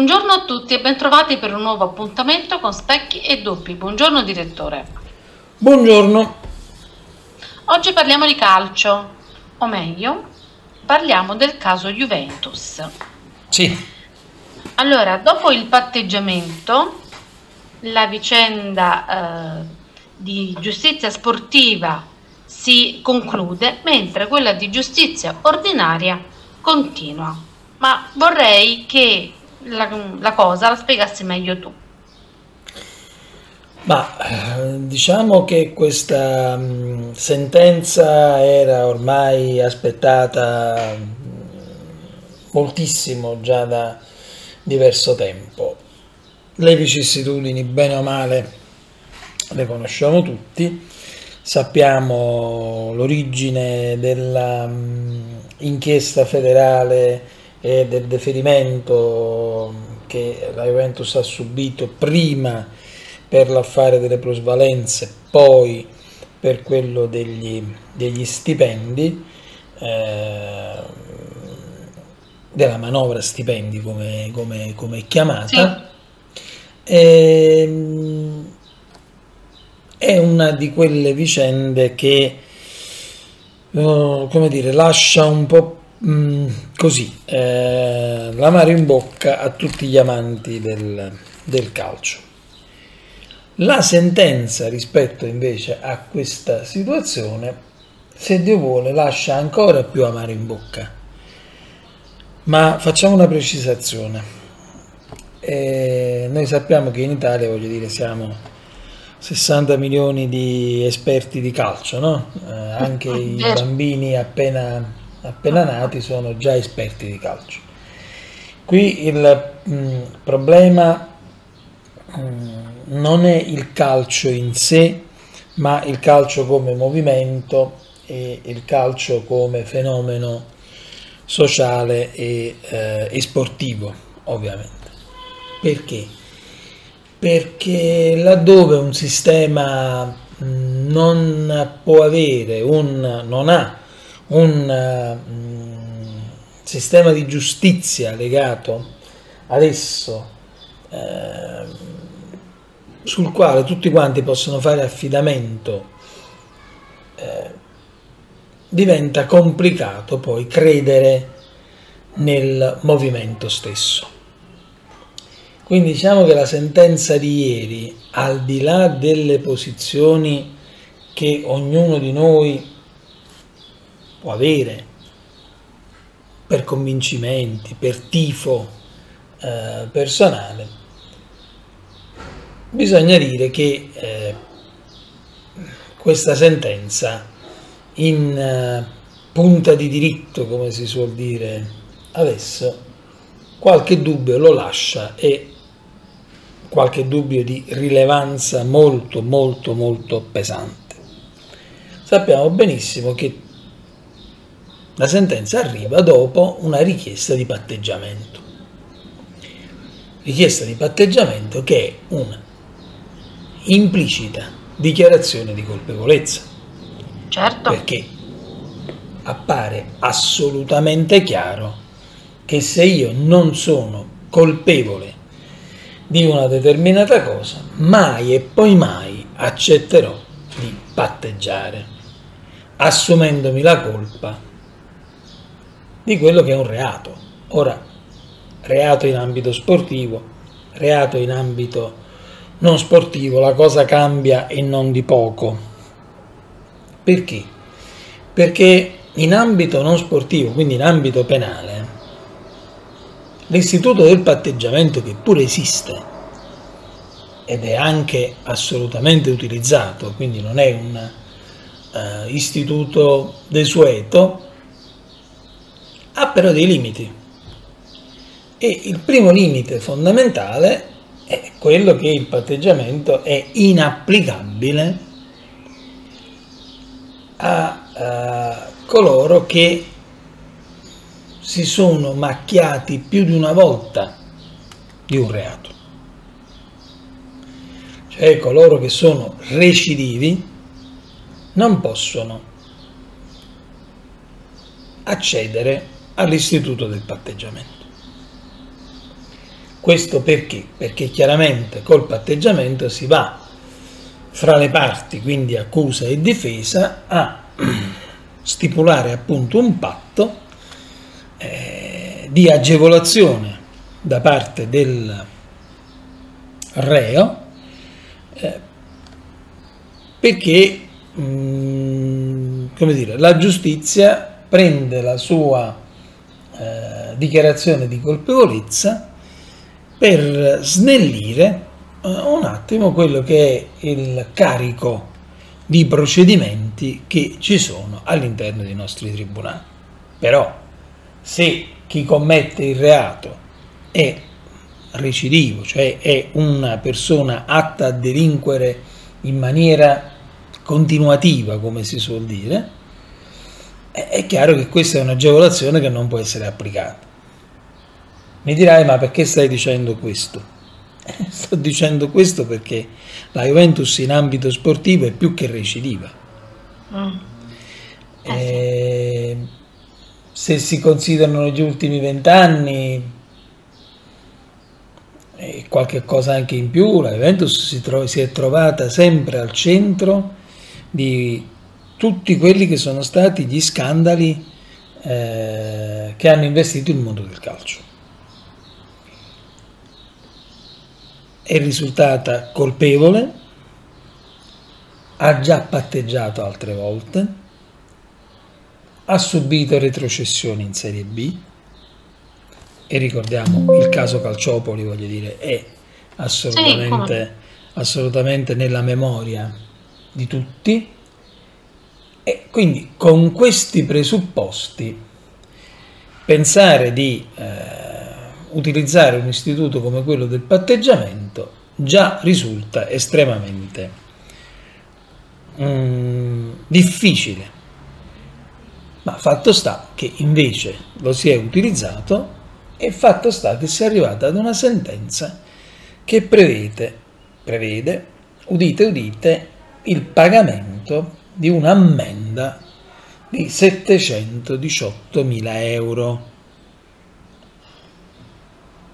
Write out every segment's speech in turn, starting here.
Buongiorno a tutti e bentrovati per un nuovo appuntamento con Specchi e Doppi. Buongiorno direttore. Buongiorno. Oggi parliamo di calcio, o meglio, parliamo del caso Juventus. Sì. Allora, dopo il patteggiamento, la vicenda eh, di giustizia sportiva si conclude, mentre quella di giustizia ordinaria continua. Ma vorrei che la, la cosa la spiegassi meglio tu. Ma diciamo che questa mm, sentenza era ormai aspettata mm, moltissimo già da diverso tempo. Le vicissitudini, bene o male, le conosciamo tutti, sappiamo l'origine dell'inchiesta mm, federale e del deferimento che la Juventus ha subito prima per l'affare delle plusvalenze, poi per quello degli, degli stipendi, eh, della manovra stipendi come, come, come è chiamata. Sì. E, ehm, è una di quelle vicende che, uh, come dire, lascia un po' Mm, così, eh, l'amaro in bocca a tutti gli amanti del, del calcio. La sentenza rispetto invece a questa situazione, se Dio vuole, lascia ancora più amaro in bocca. Ma facciamo una precisazione. Eh, noi sappiamo che in Italia, voglio dire, siamo 60 milioni di esperti di calcio, no? Eh, anche i bambini appena appena nati sono già esperti di calcio. Qui il mh, mm, problema mh, mm, non è il calcio in sé, ma il calcio come movimento e il calcio come fenomeno sociale e, eh, e sportivo, ovviamente. Perché? Perché laddove un sistema mm, non può avere un, non ha un uh, sistema di giustizia legato adesso uh, sul quale tutti quanti possono fare affidamento uh, diventa complicato poi credere nel movimento stesso. Quindi diciamo che la sentenza di ieri, al di là delle posizioni che ognuno di noi può avere per convincimenti, per tifo eh, personale, bisogna dire che eh, questa sentenza in eh, punta di diritto, come si suol dire adesso, qualche dubbio lo lascia e qualche dubbio di rilevanza molto molto molto pesante. Sappiamo benissimo che la sentenza arriva dopo una richiesta di patteggiamento. Richiesta di patteggiamento che è una implicita dichiarazione di colpevolezza. Certo. Perché appare assolutamente chiaro che se io non sono colpevole di una determinata cosa, mai e poi mai accetterò di patteggiare, assumendomi la colpa di quello che è un reato. Ora, reato in ambito sportivo, reato in ambito non sportivo, la cosa cambia e non di poco. Perché? Perché in ambito non sportivo, quindi in ambito penale, l'istituto del patteggiamento che pure esiste ed è anche assolutamente utilizzato, quindi non è un uh, istituto desueto, ha però dei limiti. E il primo limite fondamentale è quello che il patteggiamento è inapplicabile a, a coloro che si sono macchiati più di una volta di un reato. Cioè coloro che sono recidivi non possono accedere all'istituto del patteggiamento. Questo perché? Perché chiaramente col patteggiamento si va fra le parti, quindi accusa e difesa, a stipulare appunto un patto eh, di agevolazione da parte del reo eh, perché mh, mm, come dire, la giustizia prende la sua eh, dichiarazione di colpevolezza per snellire eh, un attimo quello che è il carico di procedimenti che ci sono all'interno dei nostri tribunali. Però se chi commette il reato è recidivo, cioè è una persona atta a delinquere in maniera continuativa, come si suol dire, è chiaro che questa è un'agevolazione che non può essere applicata. Mi dirai, ma perché stai dicendo questo? Sto dicendo questo perché la Juventus in ambito sportivo è più che recidiva. Mm. Eh, eh, se si considerano gli ultimi vent'anni e qualche cosa anche in più, la Juventus si, tro- si è trovata sempre al centro di tutti quelli che sono stati gli scandali eh, che hanno investito il mondo del calcio. È risultata colpevole, ha già patteggiato altre volte, ha subito retrocessioni in Serie B e ricordiamo il caso Calciopoli, voglio dire, è assolutamente, assolutamente nella memoria di tutti e quindi con questi presupposti pensare di eh, utilizzare un istituto come quello del patteggiamento già risulta estremamente mm, difficile. Ma fatto sta che invece lo si è utilizzato e fatto sta che si è arrivata ad una sentenza che prevede, prevede udite udite, il pagamento di un'ammenda di 718.000 euro.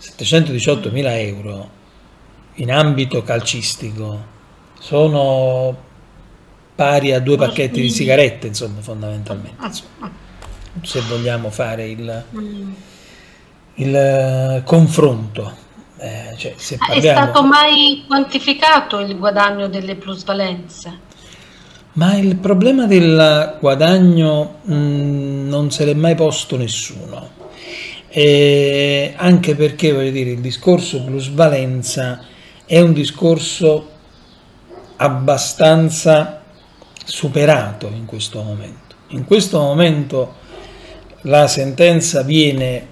718.000 euro in ambito calcistico sono pari a due pacchetti di sigarette, insomma, fondamentalmente. Se vogliamo fare il, mm. il eh, confronto. Eh, cioè, parliamo... È stato mai quantificato il guadagno delle plusvalenze? Ma il problema del guadagno mh, mm, non se l'è mai posto nessuno, e anche perché voglio dire, il discorso plusvalenza è un discorso abbastanza superato in questo momento. In questo momento la sentenza viene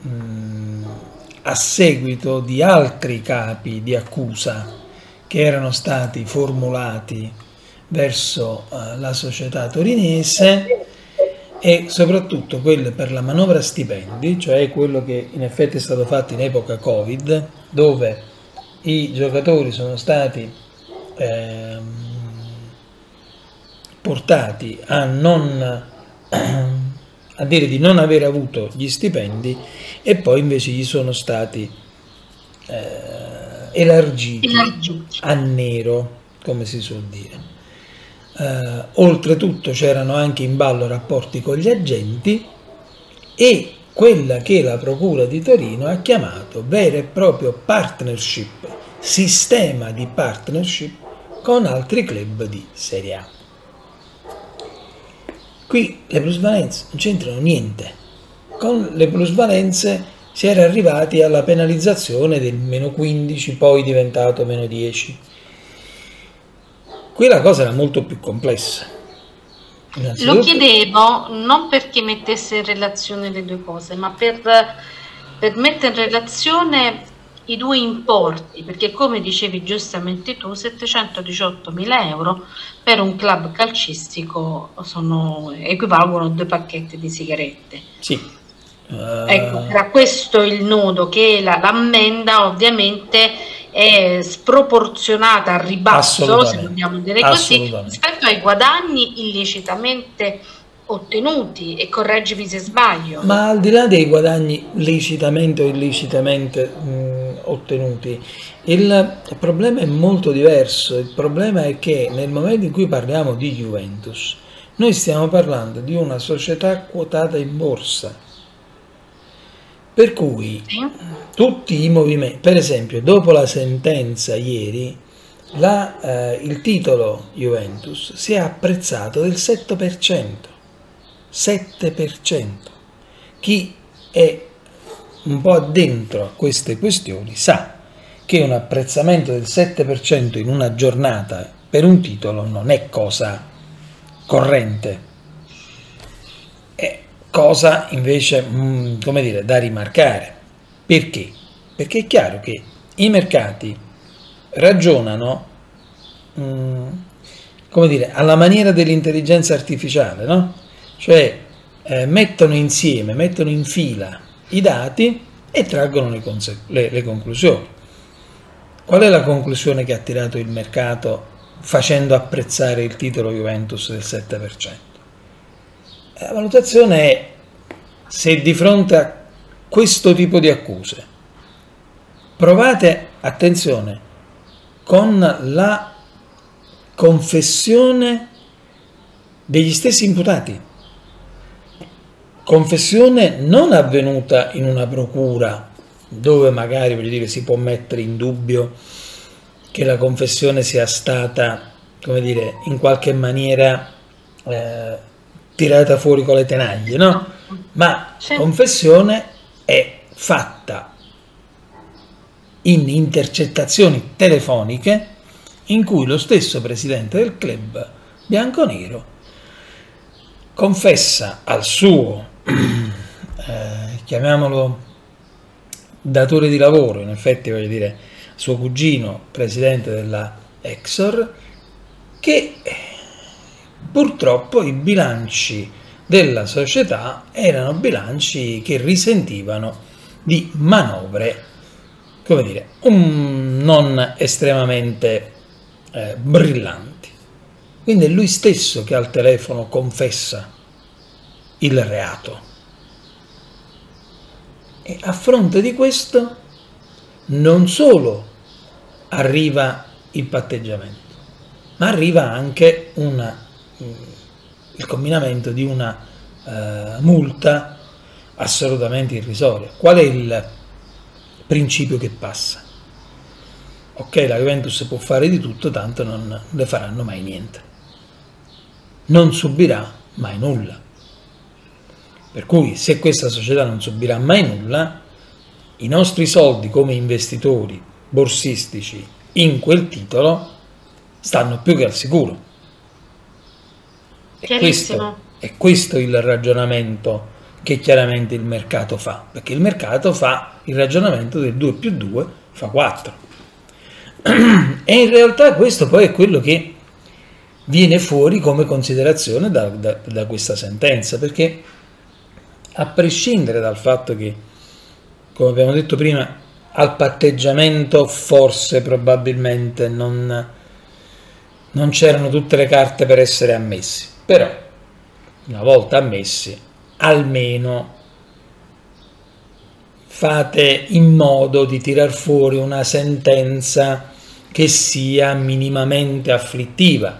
mh, mm, a seguito di altri capi di accusa che erano stati formulati verso uh, la società torinese e soprattutto quelle per la manovra stipendi, cioè quello che in effetti è stato fatto in epoca Covid, dove i giocatori sono stati eh, portati a, non, a dire di non aver avuto gli stipendi e poi invece gli sono stati eh, elargiti a nero, come si suol dire. Eh, oltretutto c'erano anche in ballo rapporti con gli agenti e quella che la Procura di Torino ha chiamato vero e proprio partnership, sistema di partnership con altri club di Serie A. Qui le plusvalenze non c'entrano niente. Con le plusvalenze si era arrivati alla penalizzazione del meno 15, poi diventato meno 10 Qui la cosa era molto più complessa. Lo chiedevo non perché mettesse in relazione le due cose, ma per, per mettere in relazione i due importi, perché come dicevi giustamente tu, 718 mila euro per un club calcistico sono, equivalgono a due pacchetti di sigarette. Sì. Ecco, era questo il nodo, che la, l'ammenda ovviamente è sproporzionata al ribasso, se vogliamo dire così, rispetto ai guadagni illecitamente ottenuti e correggimi se sbaglio. Ma al di là dei guadagni licitamente o illecitamente mh, ottenuti, il problema è molto diverso. Il problema è che nel momento in cui parliamo di Juventus, noi stiamo parlando di una società quotata in borsa. Per cui tutti i movimenti, per esempio, dopo la sentenza ieri, la, eh, il titolo Juventus si è apprezzato del 7%. 7%. Chi è un po' addentro a queste questioni sa che un apprezzamento del 7% in una giornata per un titolo non è cosa corrente, cosa invece, mm, come dire, da rimarcare. Perché? Perché è chiaro che i mercati ragionano, mm, come dire, alla maniera dell'intelligenza artificiale, no? cioè eh, mettono insieme, mettono in fila i dati e traggono le, conse- le, le conclusioni. Qual è la conclusione che ha tirato il mercato facendo apprezzare il titolo Juventus del 7%? La valutazione è se di fronte a questo tipo di accuse provate, attenzione, con la confessione degli stessi imputati. Confessione non avvenuta in una procura dove magari voglio dire, si può mettere in dubbio che la confessione sia stata, come dire, in qualche maniera eh, tirata fuori con le tenaglie, no? Ma sì. confessione è fatta in intercettazioni telefoniche in cui lo stesso presidente del club bianconero confessa al suo eh, chiamiamolo datore di lavoro, in effetti voglio dire suo cugino, presidente della Exor, che purtroppo i bilanci della società erano bilanci che risentivano di manovre, come dire, un, non estremamente eh, brillanti. Quindi è lui stesso che al telefono confessa il reato. E a fronte di questo non solo arriva il patteggiamento, ma arriva anche una, il combinamento di una uh, multa assolutamente irrisoria. Qual è il principio che passa? Ok, la Juventus può fare di tutto, tanto non le faranno mai niente. Non subirà mai nulla. Per cui se questa società non subirà mai nulla, i nostri soldi come investitori borsistici in quel titolo stanno più che al sicuro. E questo, è questo il ragionamento che chiaramente il mercato fa, perché il mercato fa il ragionamento del 2 più 2 fa 4. E in realtà questo poi è quello che viene fuori come considerazione da, da, da questa sentenza, perché a prescindere dal fatto che, come abbiamo detto prima, al patteggiamento forse probabilmente non, non c'erano tutte le carte per essere ammessi, però una volta ammessi almeno fate in modo di tirar fuori una sentenza che sia minimamente afflittiva.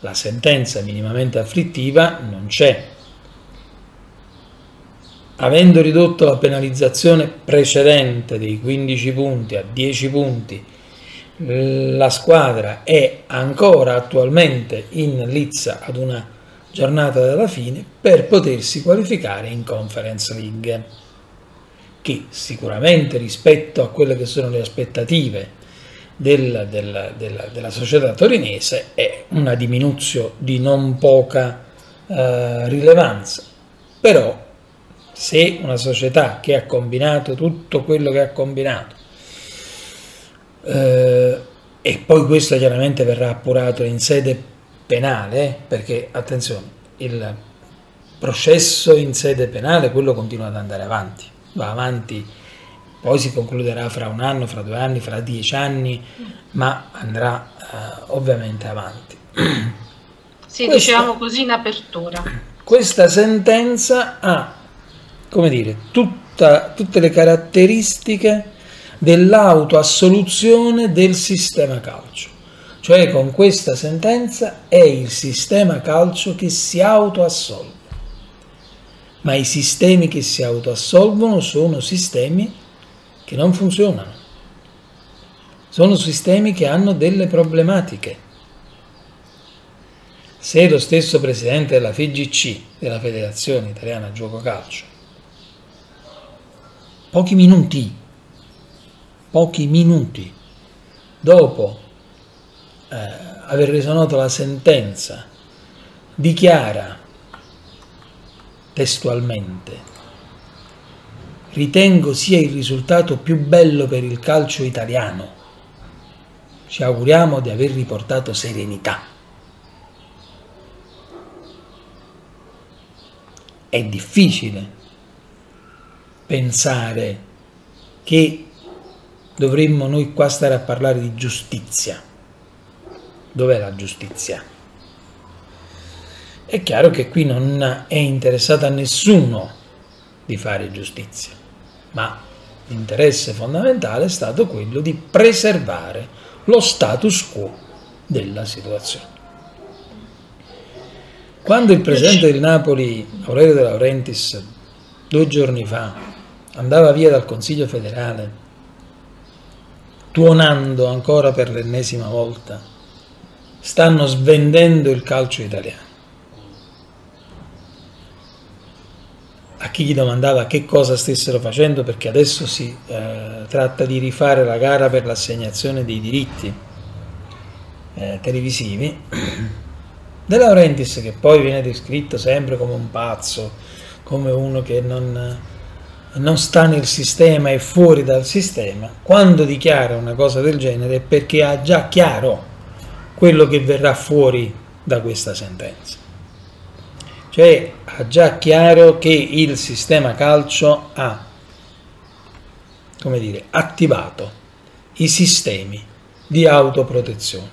La sentenza minimamente afflittiva non c'è, avendo ridotto la penalizzazione precedente dei 15 punti a 10 punti, la squadra è ancora attualmente in lizza ad una giornata dalla fine per potersi qualificare in Conference League, che sicuramente rispetto a quelle che sono le aspettative del, del, della, della, società torinese è una diminuzione di non poca eh, rilevanza, però se una società che ha combinato tutto quello che ha combinato eh, e poi questo chiaramente verrà appurato in sede penale, perché attenzione, il processo in sede penale, quello continua ad andare avanti, va avanti, poi si concluderà fra un anno, fra due anni, fra dieci anni, ma andrà eh, ovviamente avanti. Sì, questo, dicevamo così in apertura questa sentenza ha, come dire, tutta, tutte le caratteristiche dell'autoassoluzione del sistema calcio. Cioè con questa sentenza è il sistema calcio che si autoassolve. Ma i sistemi che si autoassolvono sono sistemi che non funzionano. Sono sistemi che hanno delle problematiche. Se lo stesso presidente della FIGC, della Federazione Italiana Gioco Calcio, pochi minuti pochi minuti dopo eh, aver reso nota la sentenza, dichiara testualmente, ritengo sia il risultato più bello per il calcio italiano. Ci auguriamo di aver riportato serenità. È difficile pensare che dovremmo noi qua stare a parlare di giustizia. Dov'è la giustizia? È chiaro che qui non è interessato a nessuno di fare giustizia, ma l'interesse fondamentale è stato quello di preservare lo status quo della situazione. Quando il presidente del Napoli, Aurelio De Laurentiis, due giorni fa, andava via dal Consiglio federale tuonando ancora per l'ennesima volta, stanno svendendo il calcio italiano. A chi gli domandava che cosa stessero facendo, perché adesso si eh, tratta di rifare la gara per l'assegnazione dei diritti eh, televisivi, De Laurentiis, che poi viene descritto sempre come un pazzo, come uno che non non sta nel sistema e fuori dal sistema, quando dichiara una cosa del genere è perché ha già chiaro quello che verrà fuori da questa sentenza. Cioè ha già chiaro che il sistema calcio ha, come dire, attivato i sistemi di autoprotezione.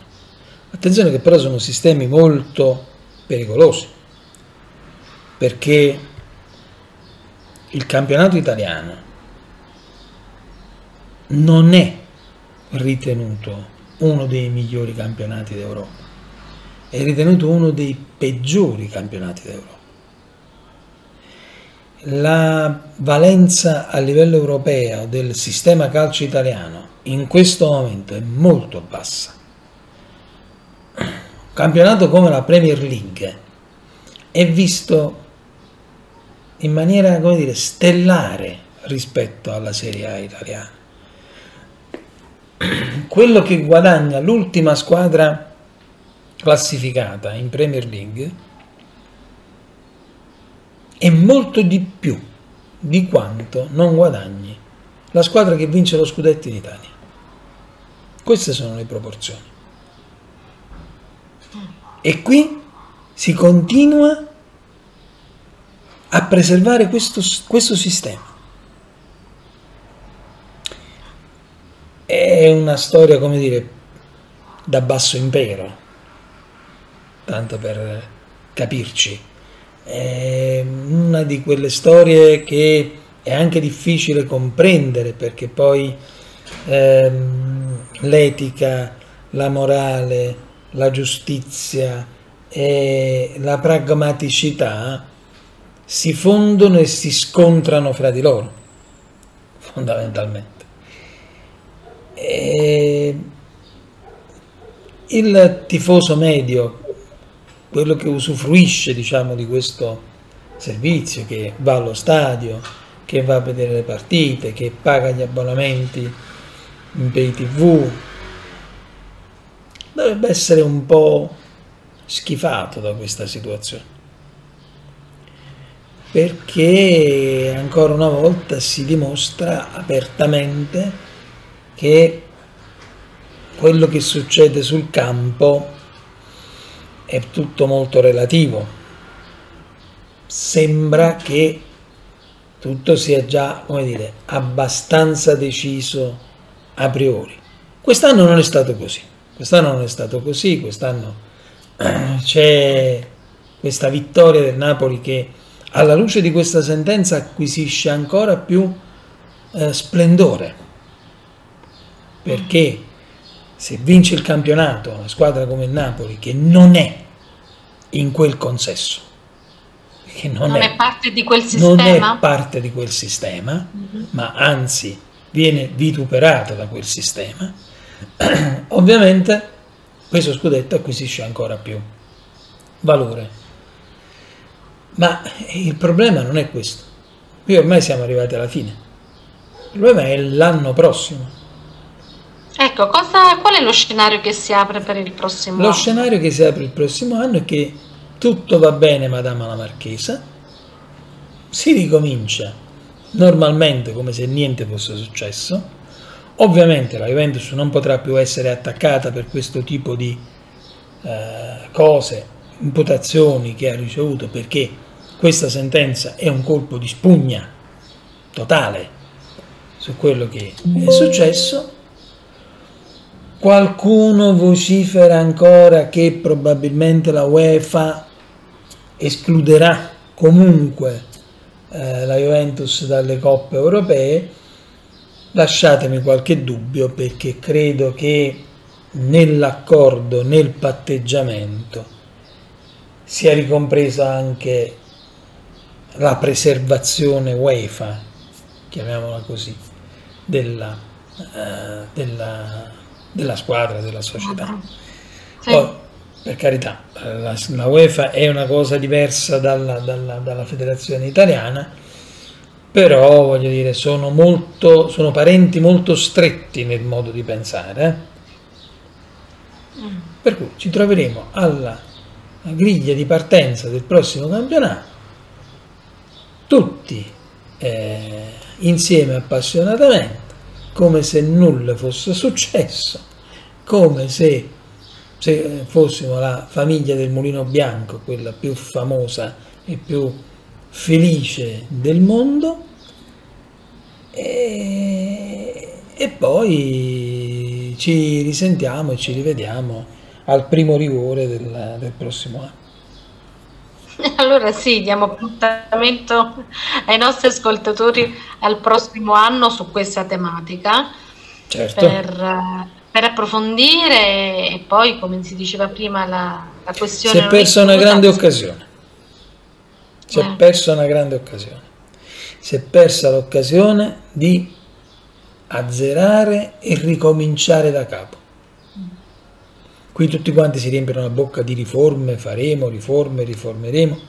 Attenzione che però sono sistemi molto pericolosi, perché il campionato italiano non è ritenuto uno dei migliori campionati d'Europa, è ritenuto uno dei peggiori campionati d'Europa. La valenza a livello europeo del sistema calcio italiano in questo momento è molto bassa. Un campionato come la Premier League è visto in maniera, come dire, stellare rispetto alla Serie A italiana. Quello che guadagna l'ultima squadra classificata in Premier League è molto di più di quanto non guadagni la squadra che vince lo scudetto in Italia. Queste sono le proporzioni. E qui si continua a preservare questo, questo sistema. È una storia, come dire, da basso impero, tanto per capirci. È una di quelle storie che è anche difficile comprendere perché poi ehm, l'etica, la morale, la giustizia e la pragmaticità si fondono e si scontrano fra di loro, fondamentalmente. E il tifoso medio, quello che usufruisce diciamo, di questo servizio, che va allo stadio, che va a vedere le partite, che paga gli abbonamenti pay tv, dovrebbe essere un po' schifato da questa situazione. Perché ancora una volta si dimostra apertamente che quello che succede sul campo è tutto molto relativo. Sembra che tutto sia già, come dire, abbastanza deciso a priori. Quest'anno non è stato così. Quest'anno non è stato così, quest'anno c'è questa vittoria del Napoli che alla luce di questa sentenza acquisisce ancora più eh, splendore, perché se vince il campionato una squadra come il Napoli che non è in quel consesso, che non, non è, è, parte di quel sistema, non è parte di quel sistema, mm-hmm. ma anzi viene vituperata da quel sistema, ovviamente questo scudetto acquisisce ancora più valore. Ma il problema non è questo. Qui ormai siamo arrivati alla fine. Il problema è l'anno prossimo. Ecco, cosa, qual è lo scenario che si apre per il prossimo lo anno? Lo scenario che si apre il prossimo anno è che tutto va bene, Madama la Marchesa, si ricomincia normalmente come se niente fosse successo. Ovviamente la Juventus non potrà più essere attaccata per questo tipo di eh, cose, imputazioni che ha ricevuto perché questa sentenza è un colpo di spugna totale su quello che è successo. Qualcuno vocifera ancora che probabilmente la UEFA escluderà comunque eh, la Juventus dalle coppe europee. Lasciatemi qualche dubbio perché credo che nell'accordo, nel patteggiamento, sia ricompresa anche la preservazione UEFA, chiamiamola così, della, uh, della, della, squadra, della società. Sì. Poi, per carità, la, la, UEFA è una cosa diversa dalla, dalla, dalla federazione italiana, però voglio dire, sono, molto, sono parenti molto stretti nel modo di pensare. Eh? Mm. Per cui ci troveremo alla griglia di partenza del prossimo campionato, tutti eh, insieme appassionatamente, come se nulla fosse successo, come se, se fossimo la famiglia del Mulino Bianco, quella più famosa e più felice del mondo, e, e poi ci risentiamo e ci rivediamo al primo rigore del, del prossimo anno. Allora sì, diamo appuntamento ai nostri ascoltatori al prossimo anno su questa tematica certo. per, per, approfondire e poi, come si diceva prima, la, la questione... Si è persa una grande occasione. Si è eh. persa una grande occasione. Si è persa l'occasione di azzerare e ricominciare da capo. Qui tutti quanti si riempiono la bocca di riforme, faremo riforme, riformeremo,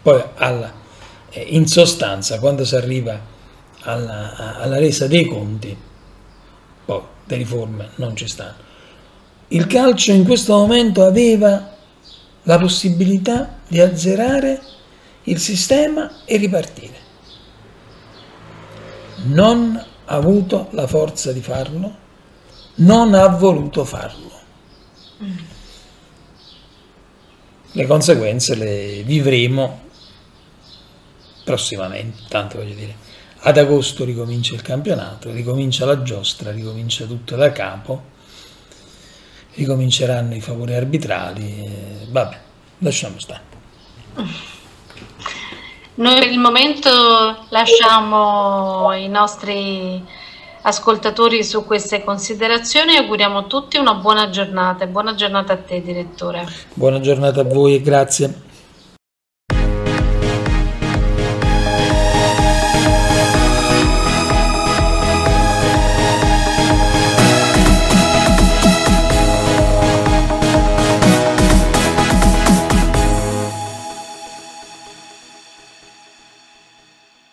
poi alla, eh, in sostanza quando si arriva alla, alla resa dei conti, poi le riforme non ci stanno. Il calcio in questo momento aveva la possibilità di azzerare il sistema e ripartire. Non ha avuto la forza di farlo, non ha voluto farlo. Le conseguenze le vivremo prossimamente, tanto voglio dire. Ad agosto ricomincia il campionato, ricomincia la giostra, ricomincia tutto da capo, ricominceranno i favori arbitrali, e, vabbè, lasciamo stare. Noi per il momento lasciamo i nostri ascoltatori su queste considerazioni. Auguriamo a tutti una buona giornata buona giornata a te, direttore. Buona giornata a voi e grazie.